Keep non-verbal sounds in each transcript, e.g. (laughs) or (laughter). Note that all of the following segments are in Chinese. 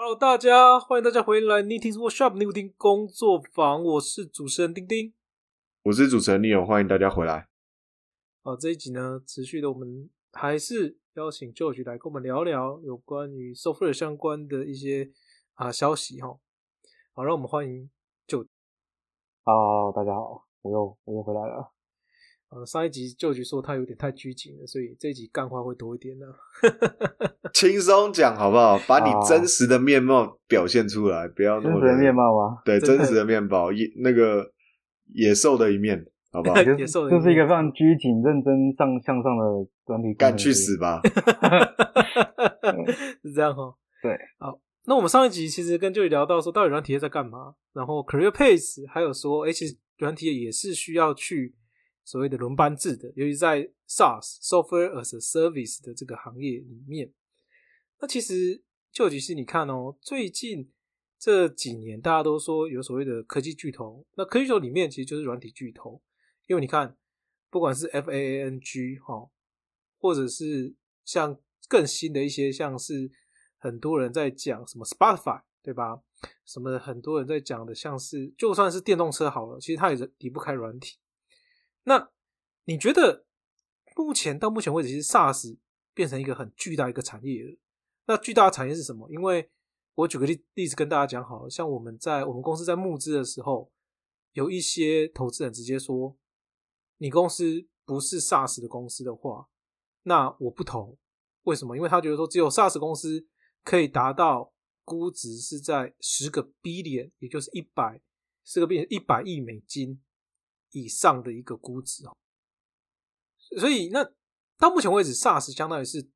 Hello，大家欢迎大家回来 Knitting Workshop 尼古丁工作坊，我是主持人丁丁。我是主持人 Neo，欢迎大家回来。好，这一集呢，持续的我们还是邀请 George 来跟我们聊聊有关于 software 相关的一些啊消息哈。好，让我们欢迎 George。好，大家好，我又我又回来了。呃，上一集 George 说他有点太拘谨了，所以这一集干话会多一点呢。(laughs) 轻松讲好不好？把你真实的面貌表现出来，不要那么真实的面，貌吗？对，真实的面貌，野那个野兽的一面，好不好？(laughs) 野兽的就是一个面非常拘谨、认真上向上的专题。干去死！吧！(laughs) 是这样哈。对，好，那我们上一集其实跟 George 聊到说，到底软体业在干嘛？然后 Career Pace 还有说，哎、其实软体业也是需要去所谓的轮班制的，尤其在 SaaS Software as a Service 的这个行业里面。那其实就其实你看哦，最近这几年大家都说有所谓的科技巨头，那科技巨头里面其实就是软体巨头，因为你看，不管是 F A A N G 哈，或者是像更新的一些，像是很多人在讲什么 Spotify 对吧？什么很多人在讲的，像是就算是电动车好了，其实它也是离不开软体。那你觉得目前到目前为止，其实 SaaS 变成一个很巨大一个产业。那巨大的产业是什么？因为我举个例例子跟大家讲好了，像我们在我们公司在募资的时候，有一些投资人直接说，你公司不是 SaaS 的公司的话，那我不投。为什么？因为他觉得说，只有 SaaS 公司可以达到估值是在十个 billion，也就是一百十个 billion 一百亿美金以上的一个估值哦。所以那到目前为止，SaaS 相当于是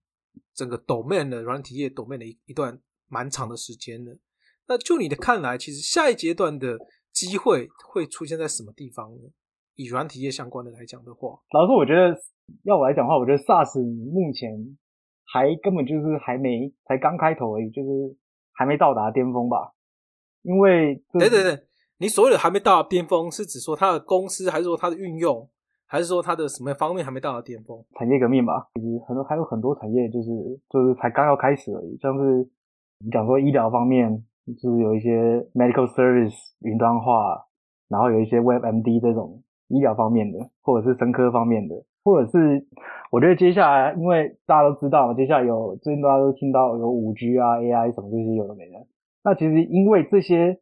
整个 domain 的软体业 domain 的一一段蛮长的时间了。那就你的看来，其实下一阶段的机会会出现在什么地方呢？以软体业相关的来讲的话，老实说，我觉得要我来讲的话，我觉得 SaaS 目前还根本就是还没，才刚开头而已，就是还没到达巅峰吧。因为这等等等，你所谓的还没到达巅峰，是指说它的公司，还是说它的运用，还是说它的什么方面还没到达巅峰？产业革命吧，其实很多还有很多产业就是就是才刚要开始而已，像是你讲说医疗方面，就是有一些 medical service 云端化，然后有一些 WebMD 这种医疗方面的，或者是生科方面的，或者是我觉得接下来，因为大家都知道，接下来有最近大家都听到有五 G 啊、AI 什么这些有的没的，那其实因为这些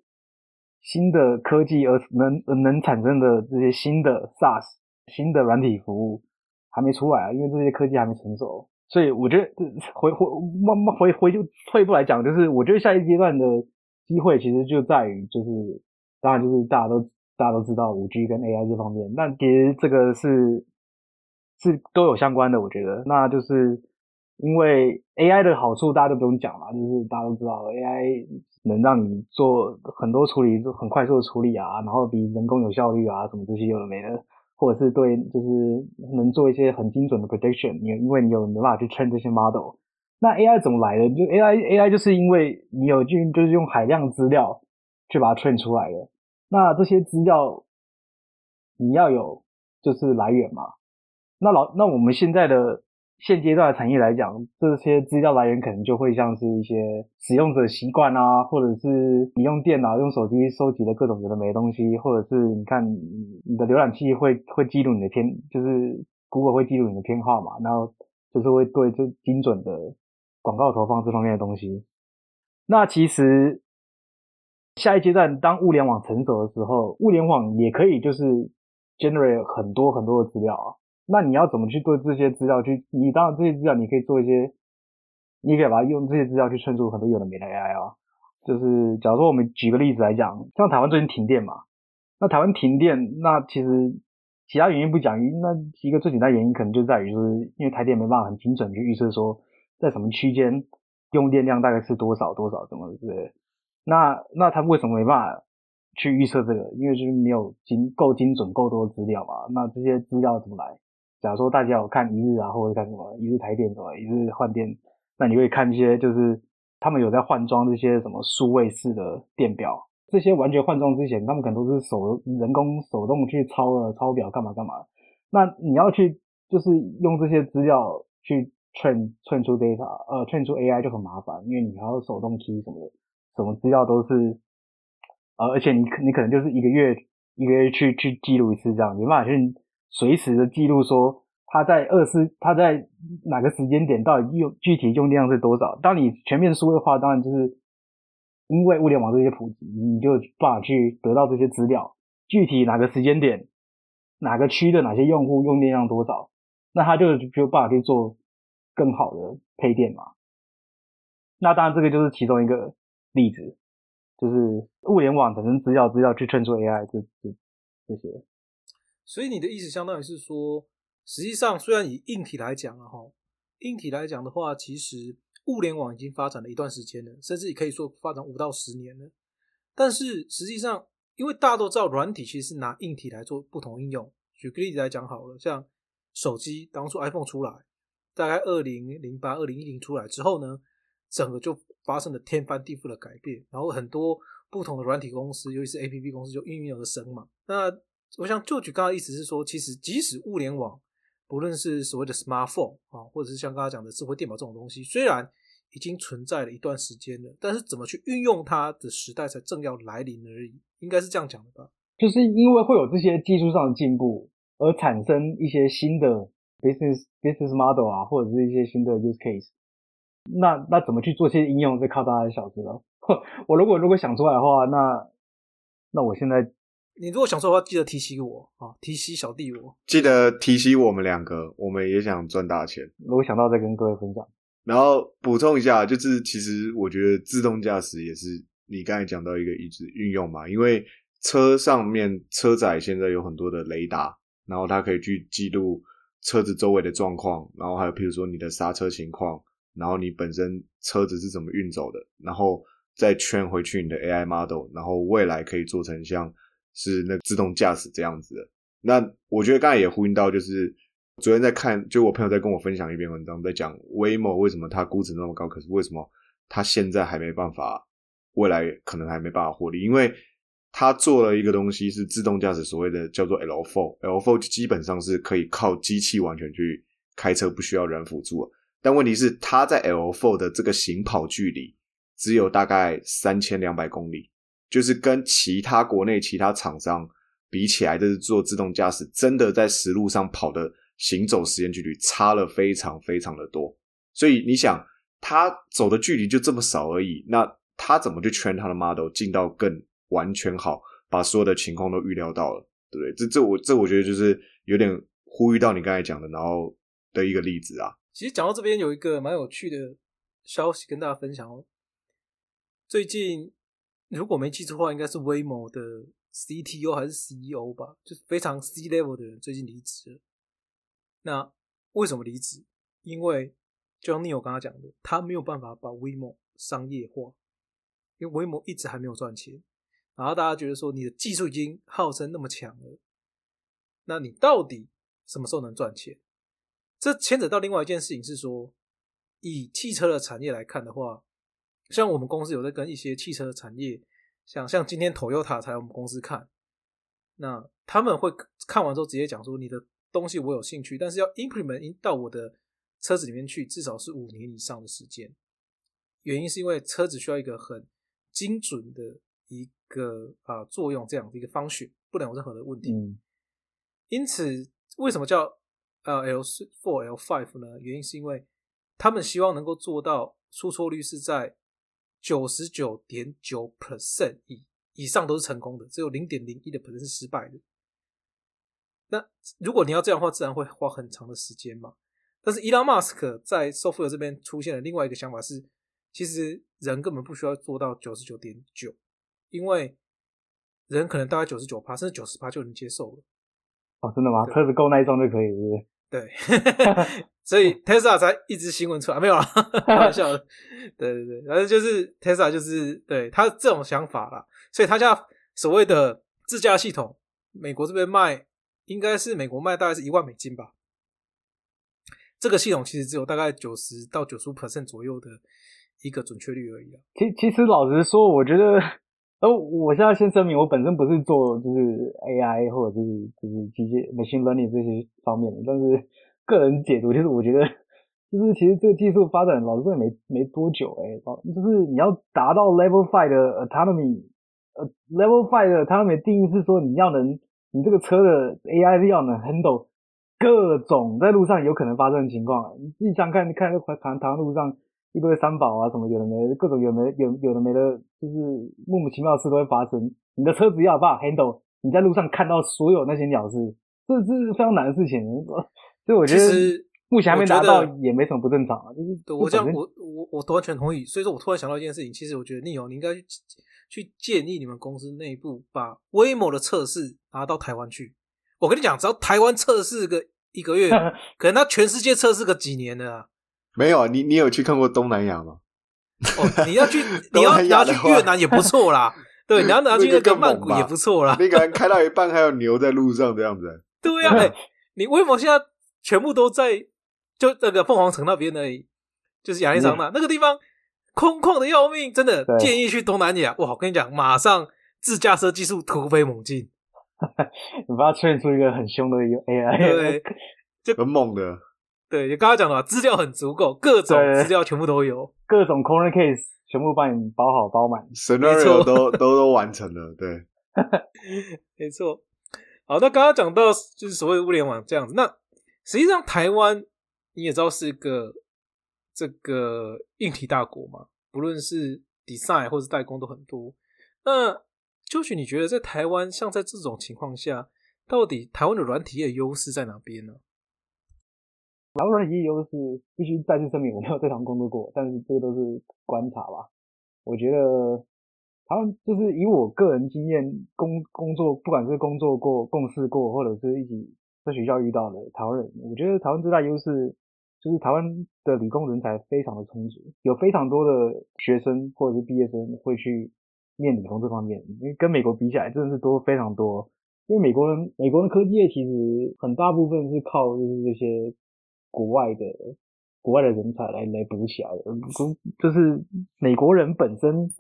新的科技而能而能产生的这些新的 SaaS 新的软体服务还没出来啊，因为这些科技还没成熟，所以我觉得这 (laughs) 回回慢慢回回就退一步来讲，就是我觉得下一阶段的机会其实就在于就是当然就是大家都大家都知道五 G 跟 AI 这方面，那其实这个是是都有相关的，我觉得。那就是因为 AI 的好处大家都不用讲嘛，就是大家都知道 AI 能让你做很多处理，就很快速的处理啊，然后比人工有效率啊，什么这些有的没的，或者是对就是能做一些很精准的 prediction，你因为你有没办法去 train 这些 model。那 AI 怎么来的？就 AI AI 就是因为你有就就是用海量资料去把它 train 出来的。那这些资料你要有就是来源嘛。那老那我们现在的现阶段的产业来讲，这些资料来源可能就会像是一些使用者习惯啊，或者是你用电脑、用手机收集的各种有的没的东西，或者是你看你的浏览器会会记录你的偏，就是 Google 会记录你的偏好嘛，然后就是会对这精准的广告投放这方面的东西。那其实下一阶段，当物联网成熟的时候，物联网也可以就是 generate 很多很多的资料啊。那你要怎么去对这些资料去？你当然这些资料你可以做一些，你可以把它用这些资料去衬出很多有的没的 AI 啊。就是假如说我们举个例子来讲，像台湾最近停电嘛，那台湾停电，那其实其他原因不讲，那一个最简单原因可能就在于就是因为台电没办法很精准去预测说在什么区间用电量大概是多少多少怎么之类。那那他为什么没办法去预测这个？因为就是没有精够精准够多资料嘛。那这些资料怎么来？假如说大家有看一日啊，或者看什么一日台电什么一日换电，那你会看一些就是他们有在换装这些什么数位式的电表，这些完全换装之前，他们可能都是手人工手动去抄了抄表干嘛干嘛。那你要去就是用这些资料去 train train 出 data，呃，train 出 AI 就很麻烦，因为你还要手动 key 什么的，什么资料都是，呃，而且你你可能就是一个月一个月去去记录一次这样，没办法去随时的记录说它在二四它在哪个时间点到底用具体用电量是多少。当你全面数位化，当然就是因为物联网这些普及，你就办法去得到这些资料，具体哪个时间点哪个区的哪些用户用电量多少，那他就就办法去做。更好的配电嘛？那当然，这个就是其中一个例子，就是物联网产生资料，资料去衬出 AI 这这这些。所以你的意思相当于是说，实际上虽然以硬体来讲啊，哈，硬体来讲的话，其实物联网已经发展了一段时间了，甚至也可以说发展五到十年了。但是实际上，因为大家都知道，软体其实是拿硬体来做不同应用。举个例子来讲好了，像手机当初 iPhone 出来。大概二零零八、二零一零出来之后呢，整个就发生了天翻地覆的改变。然后很多不同的软体公司，尤其是 A P P 公司就应运而生嘛。那我想就举刚刚意思是说，其实即使物联网，不论是所谓的 smartphone 啊，或者是像刚刚讲的智慧电脑这种东西，虽然已经存在了一段时间了，但是怎么去运用它的时代才正要来临而已，应该是这样讲的吧？就是因为会有这些技术上的进步，而产生一些新的。business business model 啊，或者是一些新的 use case，那那怎么去做些应用，就靠大家的小知道。(laughs) 我如果如果想出来的话，那那我现在，你如果想说的话，记得提醒我啊，提醒小弟我，记得提醒我们两个，我们也想赚大钱。如果想到再跟各位分享。然后补充一下，就是其实我觉得自动驾驶也是你刚才讲到一个一直运用嘛，因为车上面车载现在有很多的雷达，然后它可以去记录。车子周围的状况，然后还有譬如说你的刹车情况，然后你本身车子是怎么运走的，然后再圈回去你的 AI model，然后未来可以做成像是那自动驾驶这样子的。那我觉得刚才也呼应到，就是昨天在看，就我朋友在跟我分享一篇文章，在讲 Waymo 为什么它估值那么高，可是为什么它现在还没办法，未来可能还没办法获利，因为。他做了一个东西是自动驾驶，所谓的叫做 L4。L4 基本上是可以靠机器完全去开车，不需要人辅助。但问题是，它在 L4 的这个行跑距离只有大概三千两百公里，就是跟其他国内其他厂商比起来，就是做自动驾驶真的在实路上跑的行走时间距离差了非常非常的多。所以你想，他走的距离就这么少而已，那他怎么去圈他的 model 进到更？完全好，把所有的情况都预料到了，对不对？这这我这我觉得就是有点呼吁到你刚才讲的，然后的一个例子啊。其实讲到这边有一个蛮有趣的消息跟大家分享哦。最近如果没记错的话，应该是威某的 CTO 还是 CEO 吧，就是非常 C level 的人最近离职了。那为什么离职？因为就像 Neil 刚刚讲的，他没有办法把威某商业化，因为威某一直还没有赚钱。然后大家觉得说，你的技术已经号称那么强了，那你到底什么时候能赚钱？这牵扯到另外一件事情是说，以汽车的产业来看的话，像我们公司有在跟一些汽车产业，像像今天 Toyota 才我们公司看，那他们会看完之后直接讲说，你的东西我有兴趣，但是要 implement 到我的车子里面去，至少是五年以上的时间。原因是因为车子需要一个很精准的。一个啊作用这样的一个方选不能有任何的问题，因此为什么叫呃 L four L five 呢？原因是因为他们希望能够做到出错率是在九十九点九 percent 以以上都是成功的，只有零点零一的 percent 是失败的。那如果你要这样的话，自然会花很长的时间嘛。但是 Elon Musk 在 software 这边出现了另外一个想法是，其实人根本不需要做到九十九点九。因为人可能大概九十九趴甚至九十趴就能接受了。哦，真的吗？车子够耐撞就可以，是不是？对，(laughs) 所以 Tesla 才一直新闻出来，没有啦，开玩笑的。(laughs) 对对对，反正就是 Tesla 就是对他这种想法啦，所以他家所谓的自驾系统，美国这边卖应该是美国卖大概是一万美金吧。这个系统其实只有大概九十到九十五 percent 左右的一个准确率而已啊。其其实老实说，我觉得。而我现在先声明，我本身不是做就是 AI 或者就是就是机械 machine learning 这些方面的，但是 (laughs) 个人解读就是，我觉得就是其实这个技术发展老实说也没没多久哎、就是你要达到 Level Five 的 autonomy，呃，Level Five 的 autonomy 定义是说你要能，你这个车的 AI 要能 handle 各种在路上有可能发生的情况、你自己想看，你看台台台湾路上一堆三宝啊什么有的没的，各种有没有有的没的，就是莫名其妙的事都会发生。你的车子要有办法 handle，你在路上看到所有那些鸟事，这是非常难的事情。(laughs) 所以我觉得目前还没我觉达到也没什么不正常啊，就是对我这样，我我我完全同意。所以说我突然想到一件事情，其实我觉得 Neo 你应该去去建议你们公司内部把 Waymo 的测试拿到台湾去。我跟你讲，只要台湾测试个一个月，(laughs) 可能他全世界测试个几年的啊。没有啊，你你有去看过东南亚吗？哦，你要去，(laughs) 你东要拿去南亚的话越南也不错啦。(laughs) 对，你要拿去那个曼谷也不错啦。你可能开到一半还有牛在路上这样子，(laughs) 对呀、欸，你威猛现在全部都在就那个凤凰城那边呢，就是亚利桑那、那个地方空旷的要命，真的建议去东南亚。哇，我跟你讲，马上自驾车技术突飞猛进。你把它训练出一个很凶的一个 AI，对很猛的。对，你刚刚讲的嘛，资料很足够，各种对资料全部都有。各种 corner case 全部帮你包好包满。scenario 都都都完成了，对，(laughs) 没错。好，那刚刚讲到就是所谓的物联网这样子，那实际上台湾你也知道是个这个硬体大国嘛，不论是 design 或是代工都很多。那就许你觉得在台湾，像在这种情况下，到底台湾的软体业优势在哪边呢？然后软体业优势必须再次声明，我没有在台湾工作过，但是这个都是观察吧。我觉得台湾就是以我个人经验，工工作不管是工作过、共事过，或者是一起在学校遇到的台湾人，我觉得台湾最大优势就是台湾的理工人才非常的充足，有非常多的学生或者是毕业生会去念理工这方面，因为跟美国比起来真的是多非常多。因为美国人，美国的科技业其实很大部分是靠就是这些国外的国外的人才来来补起来的，就就是美国人本身，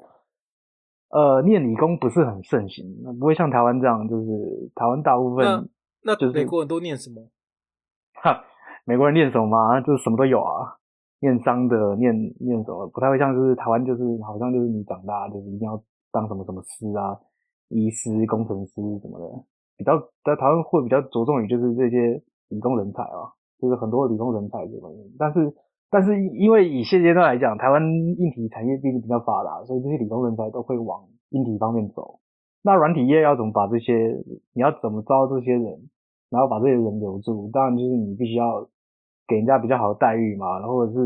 呃，念理工不是很盛行，不会像台湾这样，就是台湾大部分那那就是美国人都念什么？(laughs) 哈，美国人念什么嘛，就是什么都有啊，念商的，念念什么，不太会像就是台湾，就是好像就是你长大就是一定要当什么什么师啊，医师、工程师什么的，比较在台湾会比较着重于就是这些理工人才啊，就是很多理工人才这方面，但是但是因为以现阶段来讲，台湾硬体产业毕竟比较发达，所以这些理工人才都会往硬体方面走。那软体业要怎么把这些，你要怎么招这些人，然后把这些人留住？当然就是你必须要给人家比较好的待遇嘛，然后或者是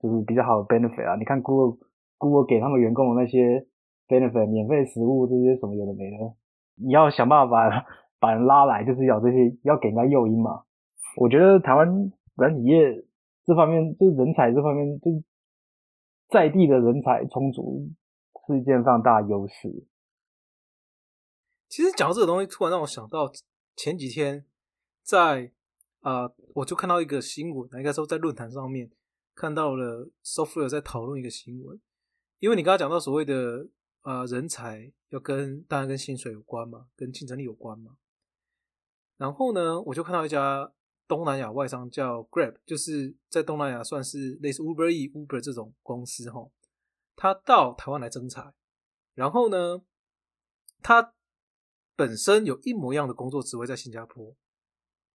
就是比较好的 benefit 啊。你看 Google Google 给他们员工的那些 benefit，免费食物这些什么有的没的，你要想办法把把人拉来，就是要这些要给人家诱因嘛。我觉得台湾软体业这方面，就是人才这方面，就在地的人才充足，是一件非常大的优势。其实讲到这个东西，突然让我想到前几天在啊、我就看到一个新闻，应该说在论坛上面看到了 Software 在讨论一个新闻，因为你刚刚讲到所谓的呃人才要跟当然跟薪水有关嘛，跟竞争力有关嘛。然后呢，我就看到一家东南亚外商叫 Grab，就是在东南亚算是类似 Uber E、Uber 这种公司哈，他到台湾来征才，然后呢，他本身有一模一样的工作职位在新加坡，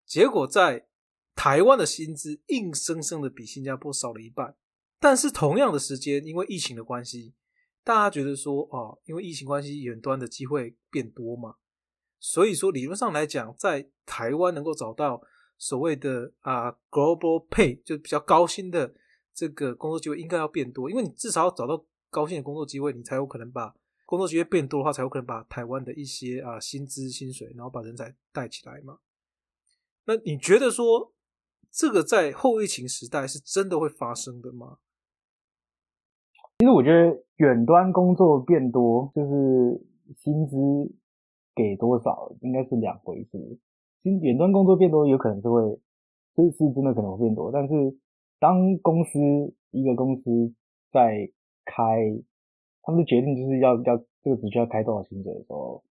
结果在台湾的薪资硬生生的比新加坡少了一半，但是同样的时间，因为疫情的关系，大家觉得说哦，因为疫情关系，远端的机会变多嘛，所以说理论上来讲，在台湾能够找到所谓的啊 global pay 就比较高薪的这个工作机会，应该要变多，因为你至少要找到高薪的工作机会，你才有可能把工作机会变多的话，才有可能把台湾的一些啊薪资、薪水，然后把人才带起来嘛。那你觉得说这个在后疫情时代是真的会发生的吗？其实我觉得远端工作变多，就是薪资给多少应该是两回事。薪远端工作变多，有可能是会，是是真的可能会变多。但是当公司一个公司在开，他们的决定就是要要这个职缺要开多少薪水的时候，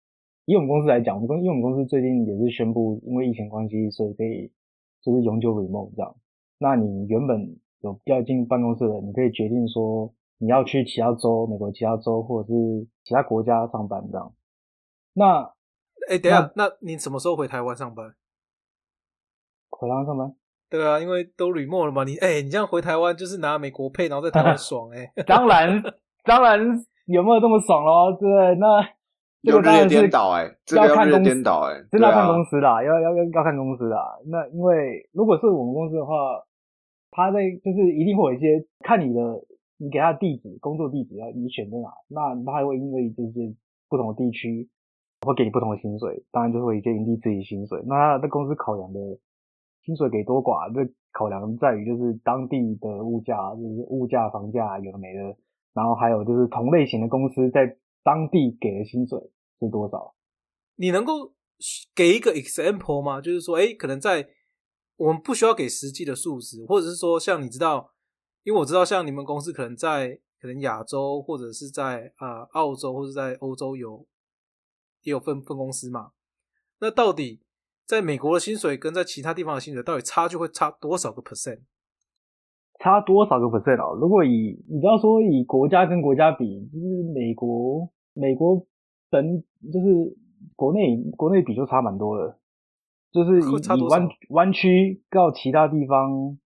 以我们公司来讲，我们公因为我们公司最近也是宣布，因为疫情关系，所以可以就是永久 remote 这样。那你原本有要进办公室的，你可以决定说你要去其他州，美国其他州或者是其他国家上班这样。那哎，等一下，那你什么时候回台湾上班？回台湾上班？对啊，因为都 remote 了嘛。你哎，你这样回台湾就是拿美国配，然后在台湾 (laughs) 爽哎。当然，当然有没有这么爽咯？对，那 (laughs) 这个当然是颠倒哎，要看公司颠倒哎，真的要看公司啦，要要要要看公司啦。那因为如果是我们公司的话，他在就是一定会有一些看你的，你给他的地址，工作地址要你选在哪，那他还会因为这些不同的地区会给你不同的薪水，当然就会有一些营地自己薪水。那他的公司考量的。薪水给多寡，这考量在于就是当地的物价，就是物价、房价有的没的，然后还有就是同类型的公司在当地给的薪水是多少。你能够给一个 example 吗？就是说，哎，可能在我们不需要给实际的数值，或者是说，像你知道，因为我知道，像你们公司可能在可能亚洲或者是在啊澳洲或者在欧洲有也有分分公司嘛，那到底？在美国的薪水跟在其他地方的薪水到底差距会差多少个 percent？差多少个 percent 啊？如果以你不要说以国家跟国家比，就是美国美国本就是国内国内比就差蛮多的，就是以以湾湾区到其他地方，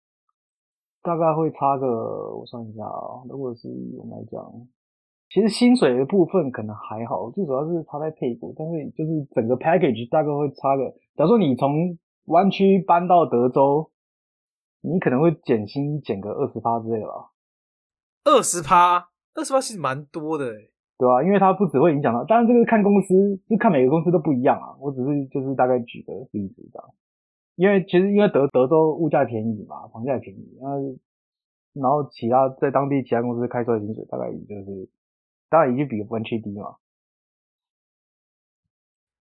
大概会差个我算一下啊，如果是我们来讲。其实薪水的部分可能还好，最主要是差在配股，但是就是整个 package 大概会差个。假如说你从湾区搬到德州，你可能会减薪减个二十趴之类的吧。二十趴，二十趴其实蛮多的，对啊，因为它不只会影响到，当然这个看公司，就看每个公司都不一样啊。我只是就是大概举个例子这样，因为其实因为德德州物价便宜嘛，房价便宜，那然后其他在当地其他公司开出来薪水大概也就是。当然已经比湾区低嘛，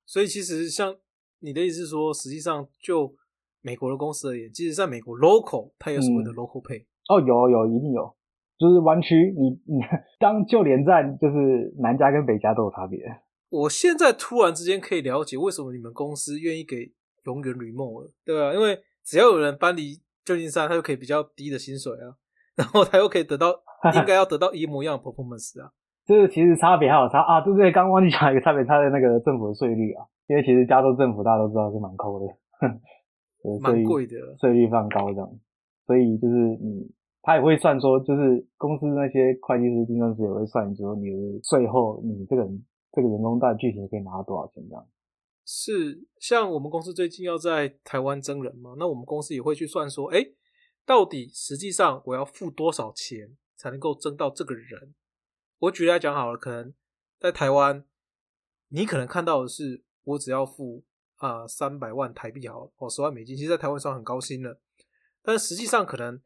所以其实像你的意思是说，实际上就美国的公司而言，即使在美国 local，它有所谓的 local pay 哦，有有一定有，就是湾区你你当就连站就是南加跟北加都有差别。我现在突然之间可以了解为什么你们公司愿意给永远 remote 了，对吧？因为只要有人搬离旧金山，他就可以比较低的薪水啊，然后他又可以得到 (laughs) 应该要得到一模一样的 performance 啊。这个其实差别还有差啊，对不对？刚忘记讲一个差别，差在那个政府的税率啊。因为其实加州政府大家都知道是蛮抠的，蛮贵的，税率非常高这样。所以就是你，他也会算说，就是公司那些会计师、精算师也会算，说你的税后你这个人这个员工到底具体可以拿到多少钱这样。是，像我们公司最近要在台湾征人嘛，那我们公司也会去算说，哎，到底实际上我要付多少钱才能够征到这个人？我举例来讲好了，可能在台湾，你可能看到的是我只要付啊三百万台币好，哦十万美金，其实在台湾算很高薪了。但实际上，可能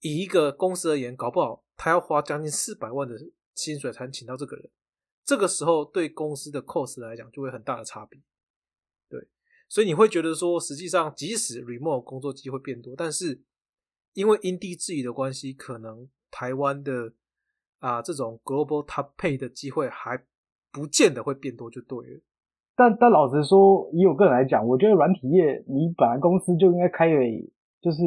以一个公司而言，搞不好他要花将近四百万的薪水才能请到这个人。这个时候，对公司的 cost 来讲，就会很大的差别。对，所以你会觉得说，实际上即使 remote 工作机会变多，但是因为因地制宜的关系，可能台湾的。啊，这种 global top pay 的机会还不见得会变多，就对了。但但老实说，以我个人来讲，我觉得软体业你本来公司就应该开给，就是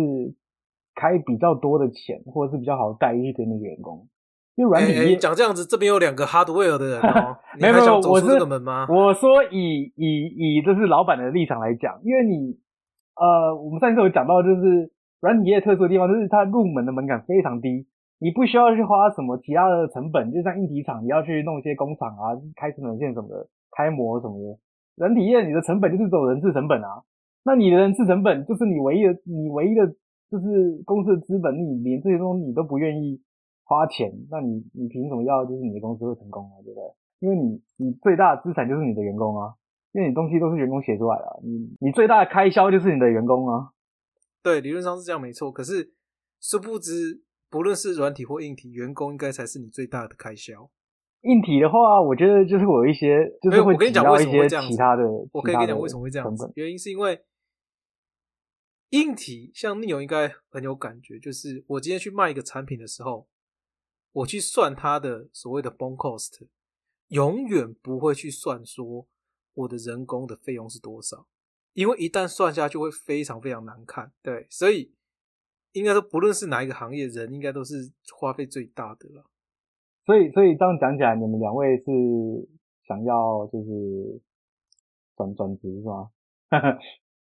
开比较多的钱，或者是比较好的待遇给你的员工。因为软体业讲这样子，这边有两个 hardware 的人哦，(laughs) 没有没有，我是这个门吗？我说以以以这是老板的立场来讲，因为你呃，我们上次有讲到，就是软体业特殊的地方，就是它入门的门槛非常低。你不需要去花什么其他的成本，就像硬体厂，你要去弄一些工厂啊，开生产线什么的，开模什么的。人体验你的成本就是走人事成本啊。那你的人事成本就是你唯一的，你唯一的就是公司的资本，你连这些东西你都不愿意花钱，那你你凭什么要就是你的公司会成功啊？对不对？因为你你最大的资产就是你的员工啊，因为你东西都是员工写出来的，你你最大的开销就是你的员工啊。对，理论上是这样没错，可是殊不知。不论是软体或硬体，员工应该才是你最大的开销。硬体的话，我觉得就是我一些，就是会讲到一些其他的。我可以跟你讲为什么会这样子，原因是因为硬体像 Neo 应该很有感觉，就是我今天去卖一个产品的时候，我去算它的所谓的 bone cost，永远不会去算说我的人工的费用是多少，因为一旦算下去会非常非常难看。对，所以。应该说不论是哪一个行业，人应该都是花费最大的了。所以，所以这样讲起来，你们两位是想要就是转转职是吗？(laughs)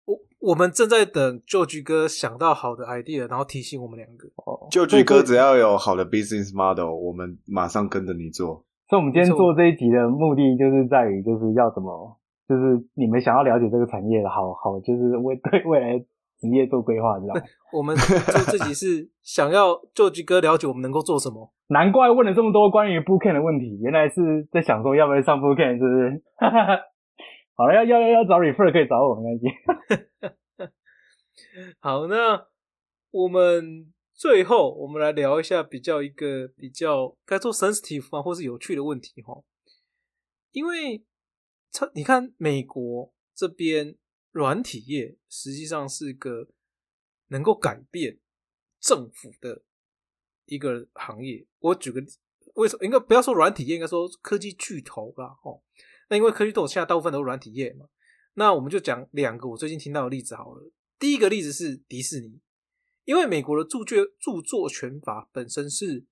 我我们正在等旧居哥想到好的 idea，然后提醒我们两个。哦，就局哥只要有好的 business model，我们马上跟着你做。所以，我们今天做这一集的目的，就是在于就是要怎么，就是你们想要了解这个产业的好好，就是为对未来职业做规划，知道吗？我们做自己是想要旧居哥了解我们能够做什么。(laughs) 难怪问了这么多关于 Bootcamp 的问题，原来是在想说要不要上 Bootcamp，是不是？(laughs) 好了，要要要要找 refer 可以找我，没关系。好，那我们最后我们来聊一下比较一个比较该做 sensitive 啊，或是有趣的问题哈。因为它你看美国这边软体业实际上是个能够改变政府的一个行业。我举个为什么应该不要说软体业，应该说科技巨头啦，哦。那因为科技巨头现在大部分都是软体业嘛，那我们就讲两个我最近听到的例子好了。第一个例子是迪士尼，因为美国的著作著作权法本身是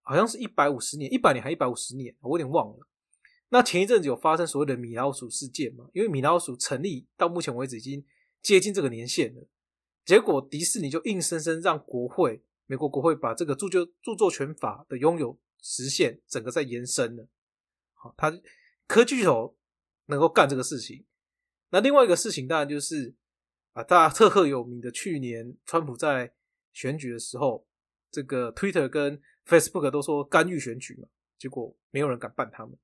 好像是一百五十年、一百年还一百五十年，我有点忘了。那前一阵子有发生所谓的米老鼠事件嘛？因为米老鼠成立到目前为止已经接近这个年限了，结果迪士尼就硬生生让国会美国国会把这个著作著作权法的拥有实现整个在延伸了。好，他。科技巨头能够干这个事情，那另外一个事情当然就是啊，大家特赫有名的，去年川普在选举的时候，这个 Twitter 跟 Facebook 都说干预选举嘛，结果没有人敢办他们。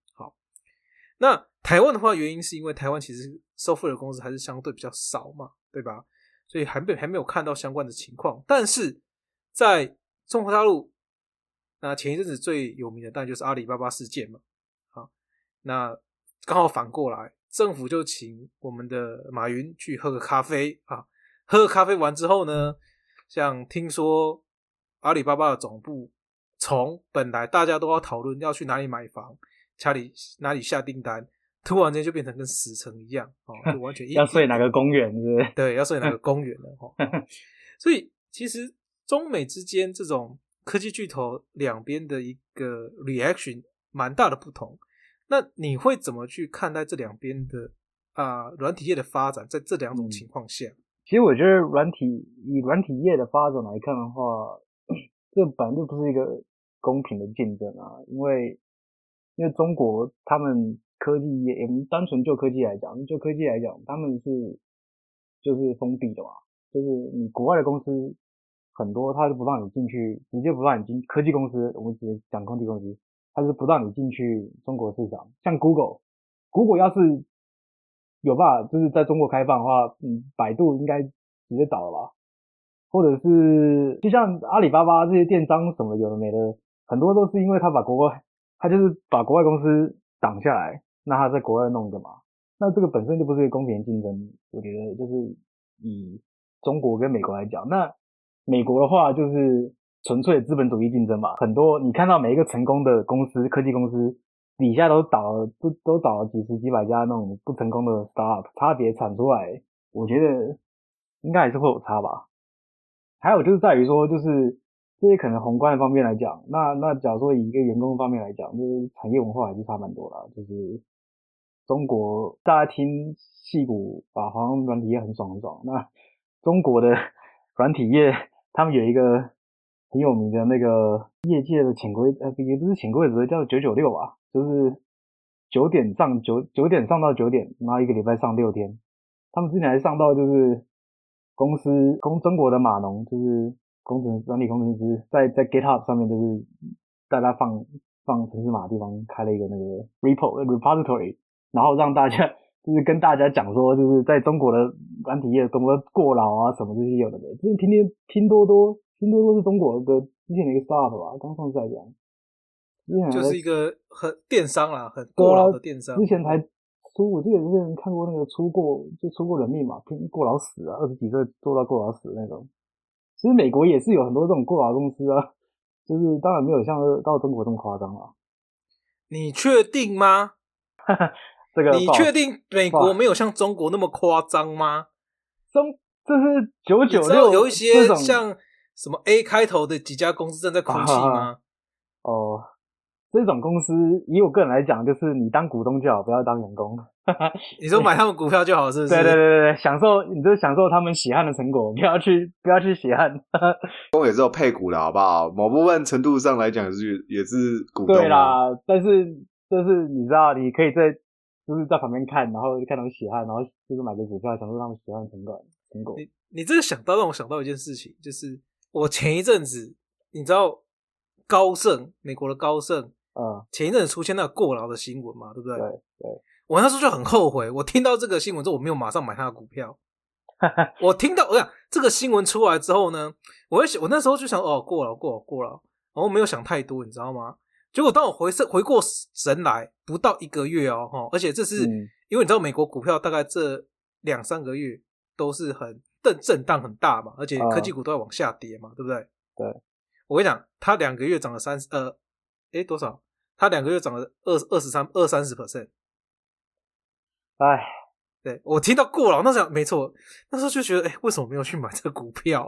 那台湾的话，原因是因为台湾其实收费的公司还是相对比较少嘛，对吧？所以还没还没有看到相关的情况。但是在中国大陆，那前一阵子最有名的当然就是阿里巴巴事件嘛。啊那刚好反过来，政府就请我们的马云去喝个咖啡啊。喝咖啡完之后呢，像听说阿里巴巴的总部从本来大家都要讨论要去哪里买房、哪里哪里下订单，突然间就变成跟死城一样哦，(laughs) 就完全要睡哪个公园是不是？(laughs) 对，要睡哪个公园了哈。(laughs) 所以其实中美之间这种科技巨头两边的一个 reaction 蛮大的不同。那你会怎么去看待这两边的啊软体业的发展？在这两种情况下，其实我觉得软体以软体业的发展来看的话，这本来就不是一个公平的竞争啊。因为因为中国他们科技业，我们单纯就科技来讲，就科技来讲，他们是就是封闭的嘛，就是你国外的公司很多，他是不让你进去，直接不让你进科技公司。我们直接讲科技公司。他是不让你进去中国市场，像 Google，Google 要是有办法就是在中国开放的话，嗯，百度应该直接倒了吧？或者是就像阿里巴巴这些电商什么有的没的，很多都是因为他把国外，他就是把国外公司挡下来，那他在国外弄的嘛？那这个本身就不是一个公平竞争，我觉得就是以中国跟美国来讲，那美国的话就是。纯粹资本主义竞争吧，很多你看到每一个成功的公司，科技公司底下都倒了，都都倒了几十几百家那种不成功的 startup，差别产出来，我觉得应该还是会有差吧。还有就是在于说，就是这些可能宏观的方面来讲，那那假如说以一个员工方面来讲，就是产业文化还是差蛮多啦。就是中国大家听戏骨把好像软体业很爽很爽，那中国的 (laughs) 软体业他们有一个。很有名的那个业界的潜规呃也不是潜规则叫九九六吧，就是九点上九九点上到九点，然后一个礼拜上六天。他们之前还上到就是公司公中国的码农，就是工程软体工程师，在在 GitHub 上面就是大家放放城市码的地方开了一个那个 repo repository，然后让大家 (laughs) 就是跟大家讲说，就是在中国的软体业怎么过劳啊什么这些有的没，就是天天拼多多。拼多多是中国的之前的一个 startup 吧，刚上市来讲，就是一个很电商啦，很过劳的电商。之前才出，我记得之前看过那个出过就出过人命嘛，拼过劳死啊，二十几岁做到过劳死那种。其实美国也是有很多这种过劳公司啊，就是当然没有像到中国这么夸张了。你确定吗？这个你确定美国没有像中国那么夸张吗？中这是九九六有一些像什么 A 开头的几家公司正在哭泣吗？(laughs) 哦，这种公司以我个人来讲，就是你当股东就好，不要当员工。(laughs) 你说买他们股票就好，是不是？对对对对，享受你就享受他们血汗的成果，不要去不要去血汗。公也是有配股的好不好？某部分程度上来讲是也是股东。对啦，但是就是你知道，你可以在就是在旁边看，然后看他们血汗，然后就是买个股票，享受他们血汗成果成果。你你这个想到让我想到一件事情，就是我前一阵子你知道高盛美国的高盛，嗯，前一阵子出现那个过劳的新闻嘛，对不对？对对。我那时候就很后悔，我听到这个新闻之后，我没有马上买他的股票。我听到，我想这个新闻出来之后呢，我会想，我那时候就想，哦，过了，过了，过了，然后没有想太多，你知道吗？结果当我回神回过神来，不到一个月哦，哈，而且这是因为你知道，美国股票大概这两三个月都是很震震荡很大嘛，而且科技股都在往下跌嘛，对不对？对，我跟你讲，它两个月涨了三十，呃，诶，多少？它两个月涨了二二十三二三十 percent。哎，对我听到过了，那时候没错，那时候就觉得，哎，为什么没有去买这个股票？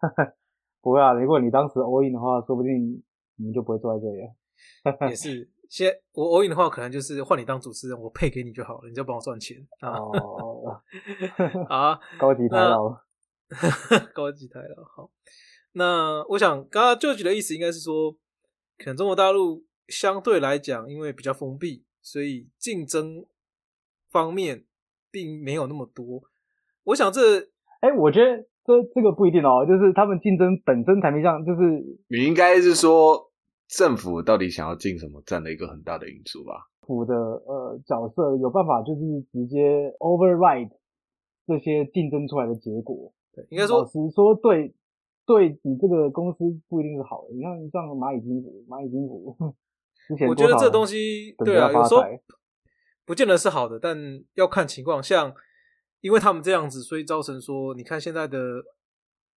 (laughs) 不会啊，如果你当时 all in 的话，说不定你就不会坐在这里。也是，先我 all in 的话，可能就是换你当主持人，我配给你就好了，你就帮我赚钱啊。哦 (laughs) (laughs) 好，高级台老，高级台老。好，那我想刚刚就举的意思应该是说，可能中国大陆相对来讲，因为比较封闭，所以竞争。方面并没有那么多，我想这，哎，我觉得这这个不一定哦，就是他们竞争本身台面上，就是你应该是说政府到底想要进什么，占了一个很大的因素吧。府的呃角色有办法就是直接 override 这些竞争出来的结果。对，应该说，老实说，对对你这个公司不一定是好的。你看像蚂蚁金服，蚂蚁金服 (laughs) 之前，我觉得这东西对啊，有时候。不见得是好的，但要看情况。像因为他们这样子，所以造成说，你看现在的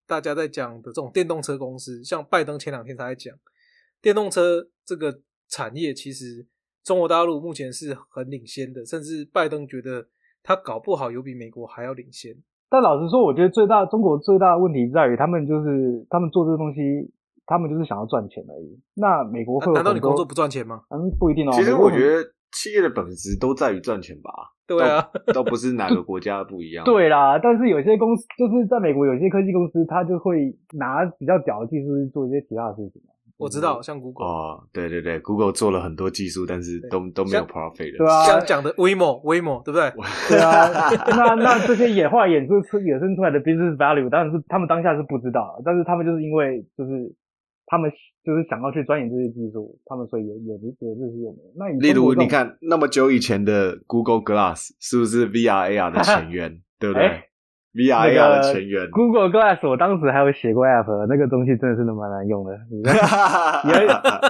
大家在讲的这种电动车公司，像拜登前两天才在讲电动车这个产业，其实中国大陆目前是很领先的，甚至拜登觉得他搞不好有比美国还要领先。但老实说，我觉得最大中国最大的问题在于，他们就是他们做这个东西，他们就是想要赚钱而已。那美国会难道你工作不赚钱吗？嗯，不一定哦。其实我觉得。企业的本质都在于赚钱吧？对啊，都不是哪个国家不一样。(laughs) 对啦，但是有些公司就是在美国，有些科技公司，它就会拿比较屌的技术去做一些其他的事情。我知道，像 Google 哦，对对对，Google 做了很多技术，但是都都没有 profit 的。对啊，像讲的 Waymo，Waymo 对不对？对啊，(laughs) 那那这些演化衍生出衍生出来的 business value，当然是他们当下是不知道，但是他们就是因为就是。他们就是想要去钻研这些技术，他们所以有有有这些有没有？那例如你看那么久以前的 Google Glass 是不是 VR AR 的前缘？(laughs) 对不对？VR AR 的前缘。Google Glass 我当时还有写过 App，那个东西真的是蛮难用的。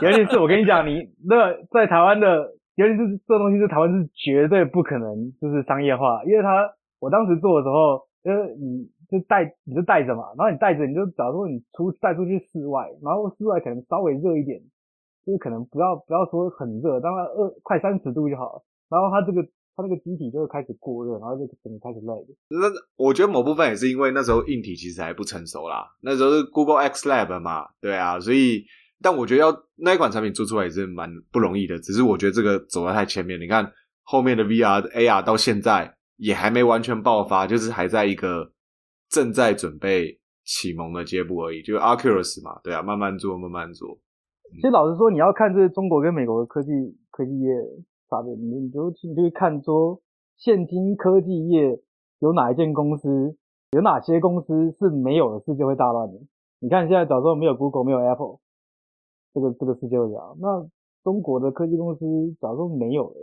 尤尤其是我跟你讲，你那在台湾的，尤其是这东西是台湾是绝对不可能就是商业化，因为它我当时做的时候，因为你。就带你就带着嘛，然后你带着你就假如说你出带出去室外，然后室外可能稍微热一点，就是可能不要不要说很热，当然二快三十度就好了。然后它这个它那个机体就会开始过热，然后就整个开始累。那我觉得某部分也是因为那时候硬体其实还不成熟啦，那时候是 Google X Lab 嘛，对啊，所以但我觉得要那一款产品做出来也是蛮不容易的。只是我觉得这个走在太前面，你看后面的 VR AR 到现在也还没完全爆发，就是还在一个。正在准备启蒙的阶步而已，就 Oculus 嘛，对啊，慢慢做，慢慢做。其实老实说，你要看这中国跟美国的科技科技业差别，你就你就看说，现今科技业有哪一件公司，有哪些公司是没有的世界会大乱的。你看现在，早说没有 Google，没有 Apple，这个这个世界会样。那中国的科技公司，早说没有了。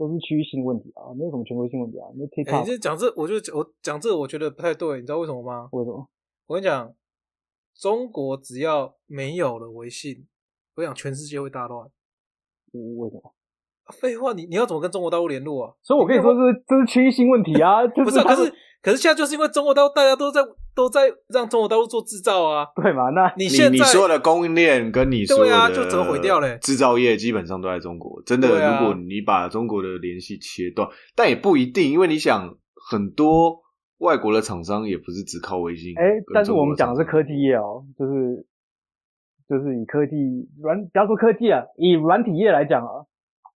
都是区域性问题啊，没有什么全国性问题啊。你这讲这，我就我讲这，我觉得不太对。你知道为什么吗？为什么？我跟你讲，中国只要没有了微信，我想全世界会大乱。为什么？废话，你你要怎么跟中国大陆联络啊？所以我跟你说，这是这是区域性问题啊。(laughs) 不是，可是可是现在就是因为中国大陆大家都在都在让中国大陆做制造啊。对嘛？那你现在你说的供应链跟你说的就怎么毁掉嘞？制造业基本上都在中国。真的，如果你把中国的联系切断，但也不一定，因为你想很多外国的厂商也不是只靠微信。哎，但是我们讲的是科技业哦，就是就是以科技软，不要说科技啊，以软体业来讲啊，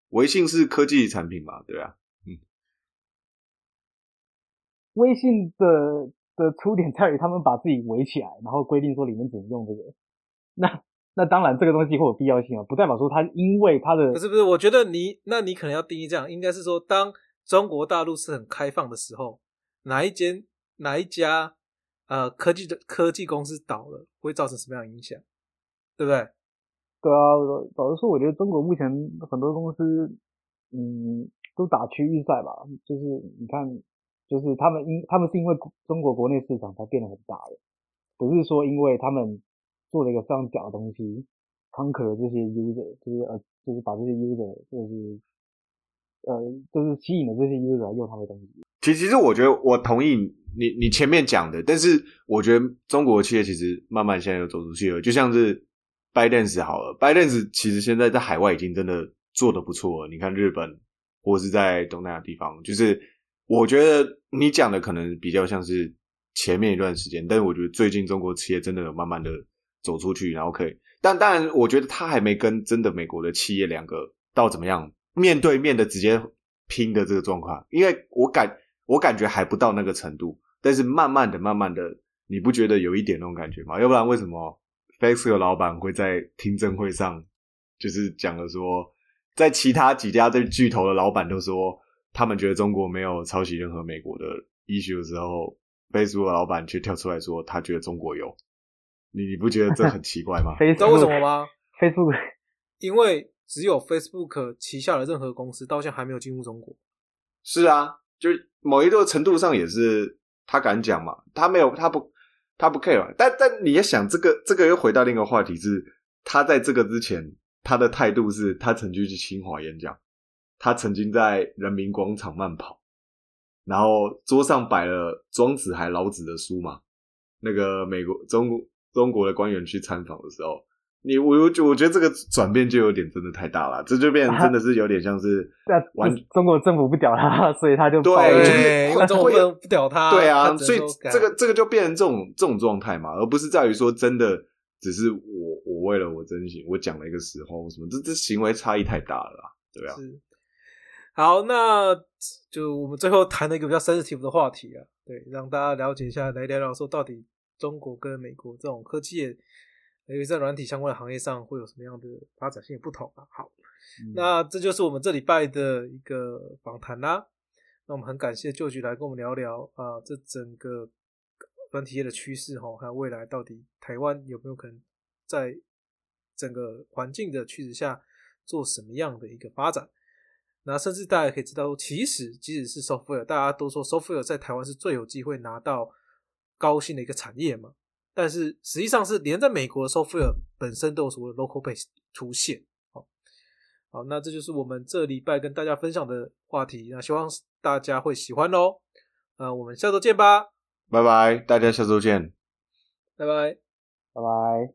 微信是科技产品嘛，对啊，嗯，微信的的出点在于他们把自己围起来，然后规定说里面只能用这个，那 (laughs) 那当然这个东西会有必要性啊，不代表说它因为它的不是不是，我觉得你那你可能要定义这样，应该是说当中国大陆是很开放的时候。哪一间哪一家呃科技的科技公司倒了，会造成什么样的影响？对不对？对啊，老实说，我觉得中国目前很多公司，嗯，都打区域赛吧。就是你看，就是他们因他们是因为中国国内市场才变得很大的，不是说因为他们做了一个非常屌的东西，conquer 了这些 user，就是呃，就是把这些 user 就是呃，就是吸引了这些 user 来用他的东西。其其实我觉得我同意你你前面讲的，但是我觉得中国企业其实慢慢现在又走出去了，就像是 ByteDance 好了，ByteDance 其实现在在海外已经真的做的不错了。你看日本或是在东南亚地方，就是我觉得你讲的可能比较像是前面一段时间，但是我觉得最近中国企业真的有慢慢的走出去，然后可以，但当然我觉得他还没跟真的美国的企业两个到怎么样面对面的直接拼的这个状况，因为我感。我感觉还不到那个程度，但是慢慢的、慢慢的，你不觉得有一点那种感觉吗？要不然为什么 Facebook 老板会在听证会上就是讲了说，在其他几家这巨头的老板都说他们觉得中国没有抄袭任何美国的 issue 的时候，Facebook 老板却跳出来说他觉得中国有，你你不觉得这很奇怪吗？(laughs) 知道为什么吗？Facebook (laughs) 因为只有 Facebook 旗下的任何公司到现在还没有进入中国。是啊。就某一个程度上也是他敢讲嘛，他没有他不他不 care，但但你要想这个这个又回到另一个话题是，他在这个之前他的态度是他曾经去清华演讲，他曾经在人民广场慢跑，然后桌上摆了庄子还老子的书嘛，那个美国中中国的官员去参访的时候。你我我我觉得这个转变就有点真的太大了，这就变真的是有点像是完中国政府不屌他，(laughs) 所以他就对，就是 (laughs) 中国不屌他，对啊，所以这个这个就变成这种这种状态嘛，而不是在于说真的只是我我为了我真心我讲了一个实话什么，这这行为差异太大了，对啊。好，那就我们最后谈了一个比较 sensitive 的话题啊，对，让大家了解一下，来聊聊说到底中国跟美国这种科技。因为在软体相关的行业上会有什么样的发展性不同啊？好，那这就是我们这礼拜的一个访谈啦。那我们很感谢旧局来跟我们聊聊啊，这整个软体业的趋势哈，还有未来到底台湾有没有可能在整个环境的趋势下做什么样的一个发展？那甚至大家可以知道，其实即使是 software，大家都说 software 在台湾是最有机会拿到高薪的一个产业嘛。但是实际上是连在美国的 software 本身都有所谓的 local base 出现，好，好，那这就是我们这礼拜跟大家分享的话题，那希望大家会喜欢喽，呃，我们下周见吧，拜拜，大家下周见，拜拜，拜拜。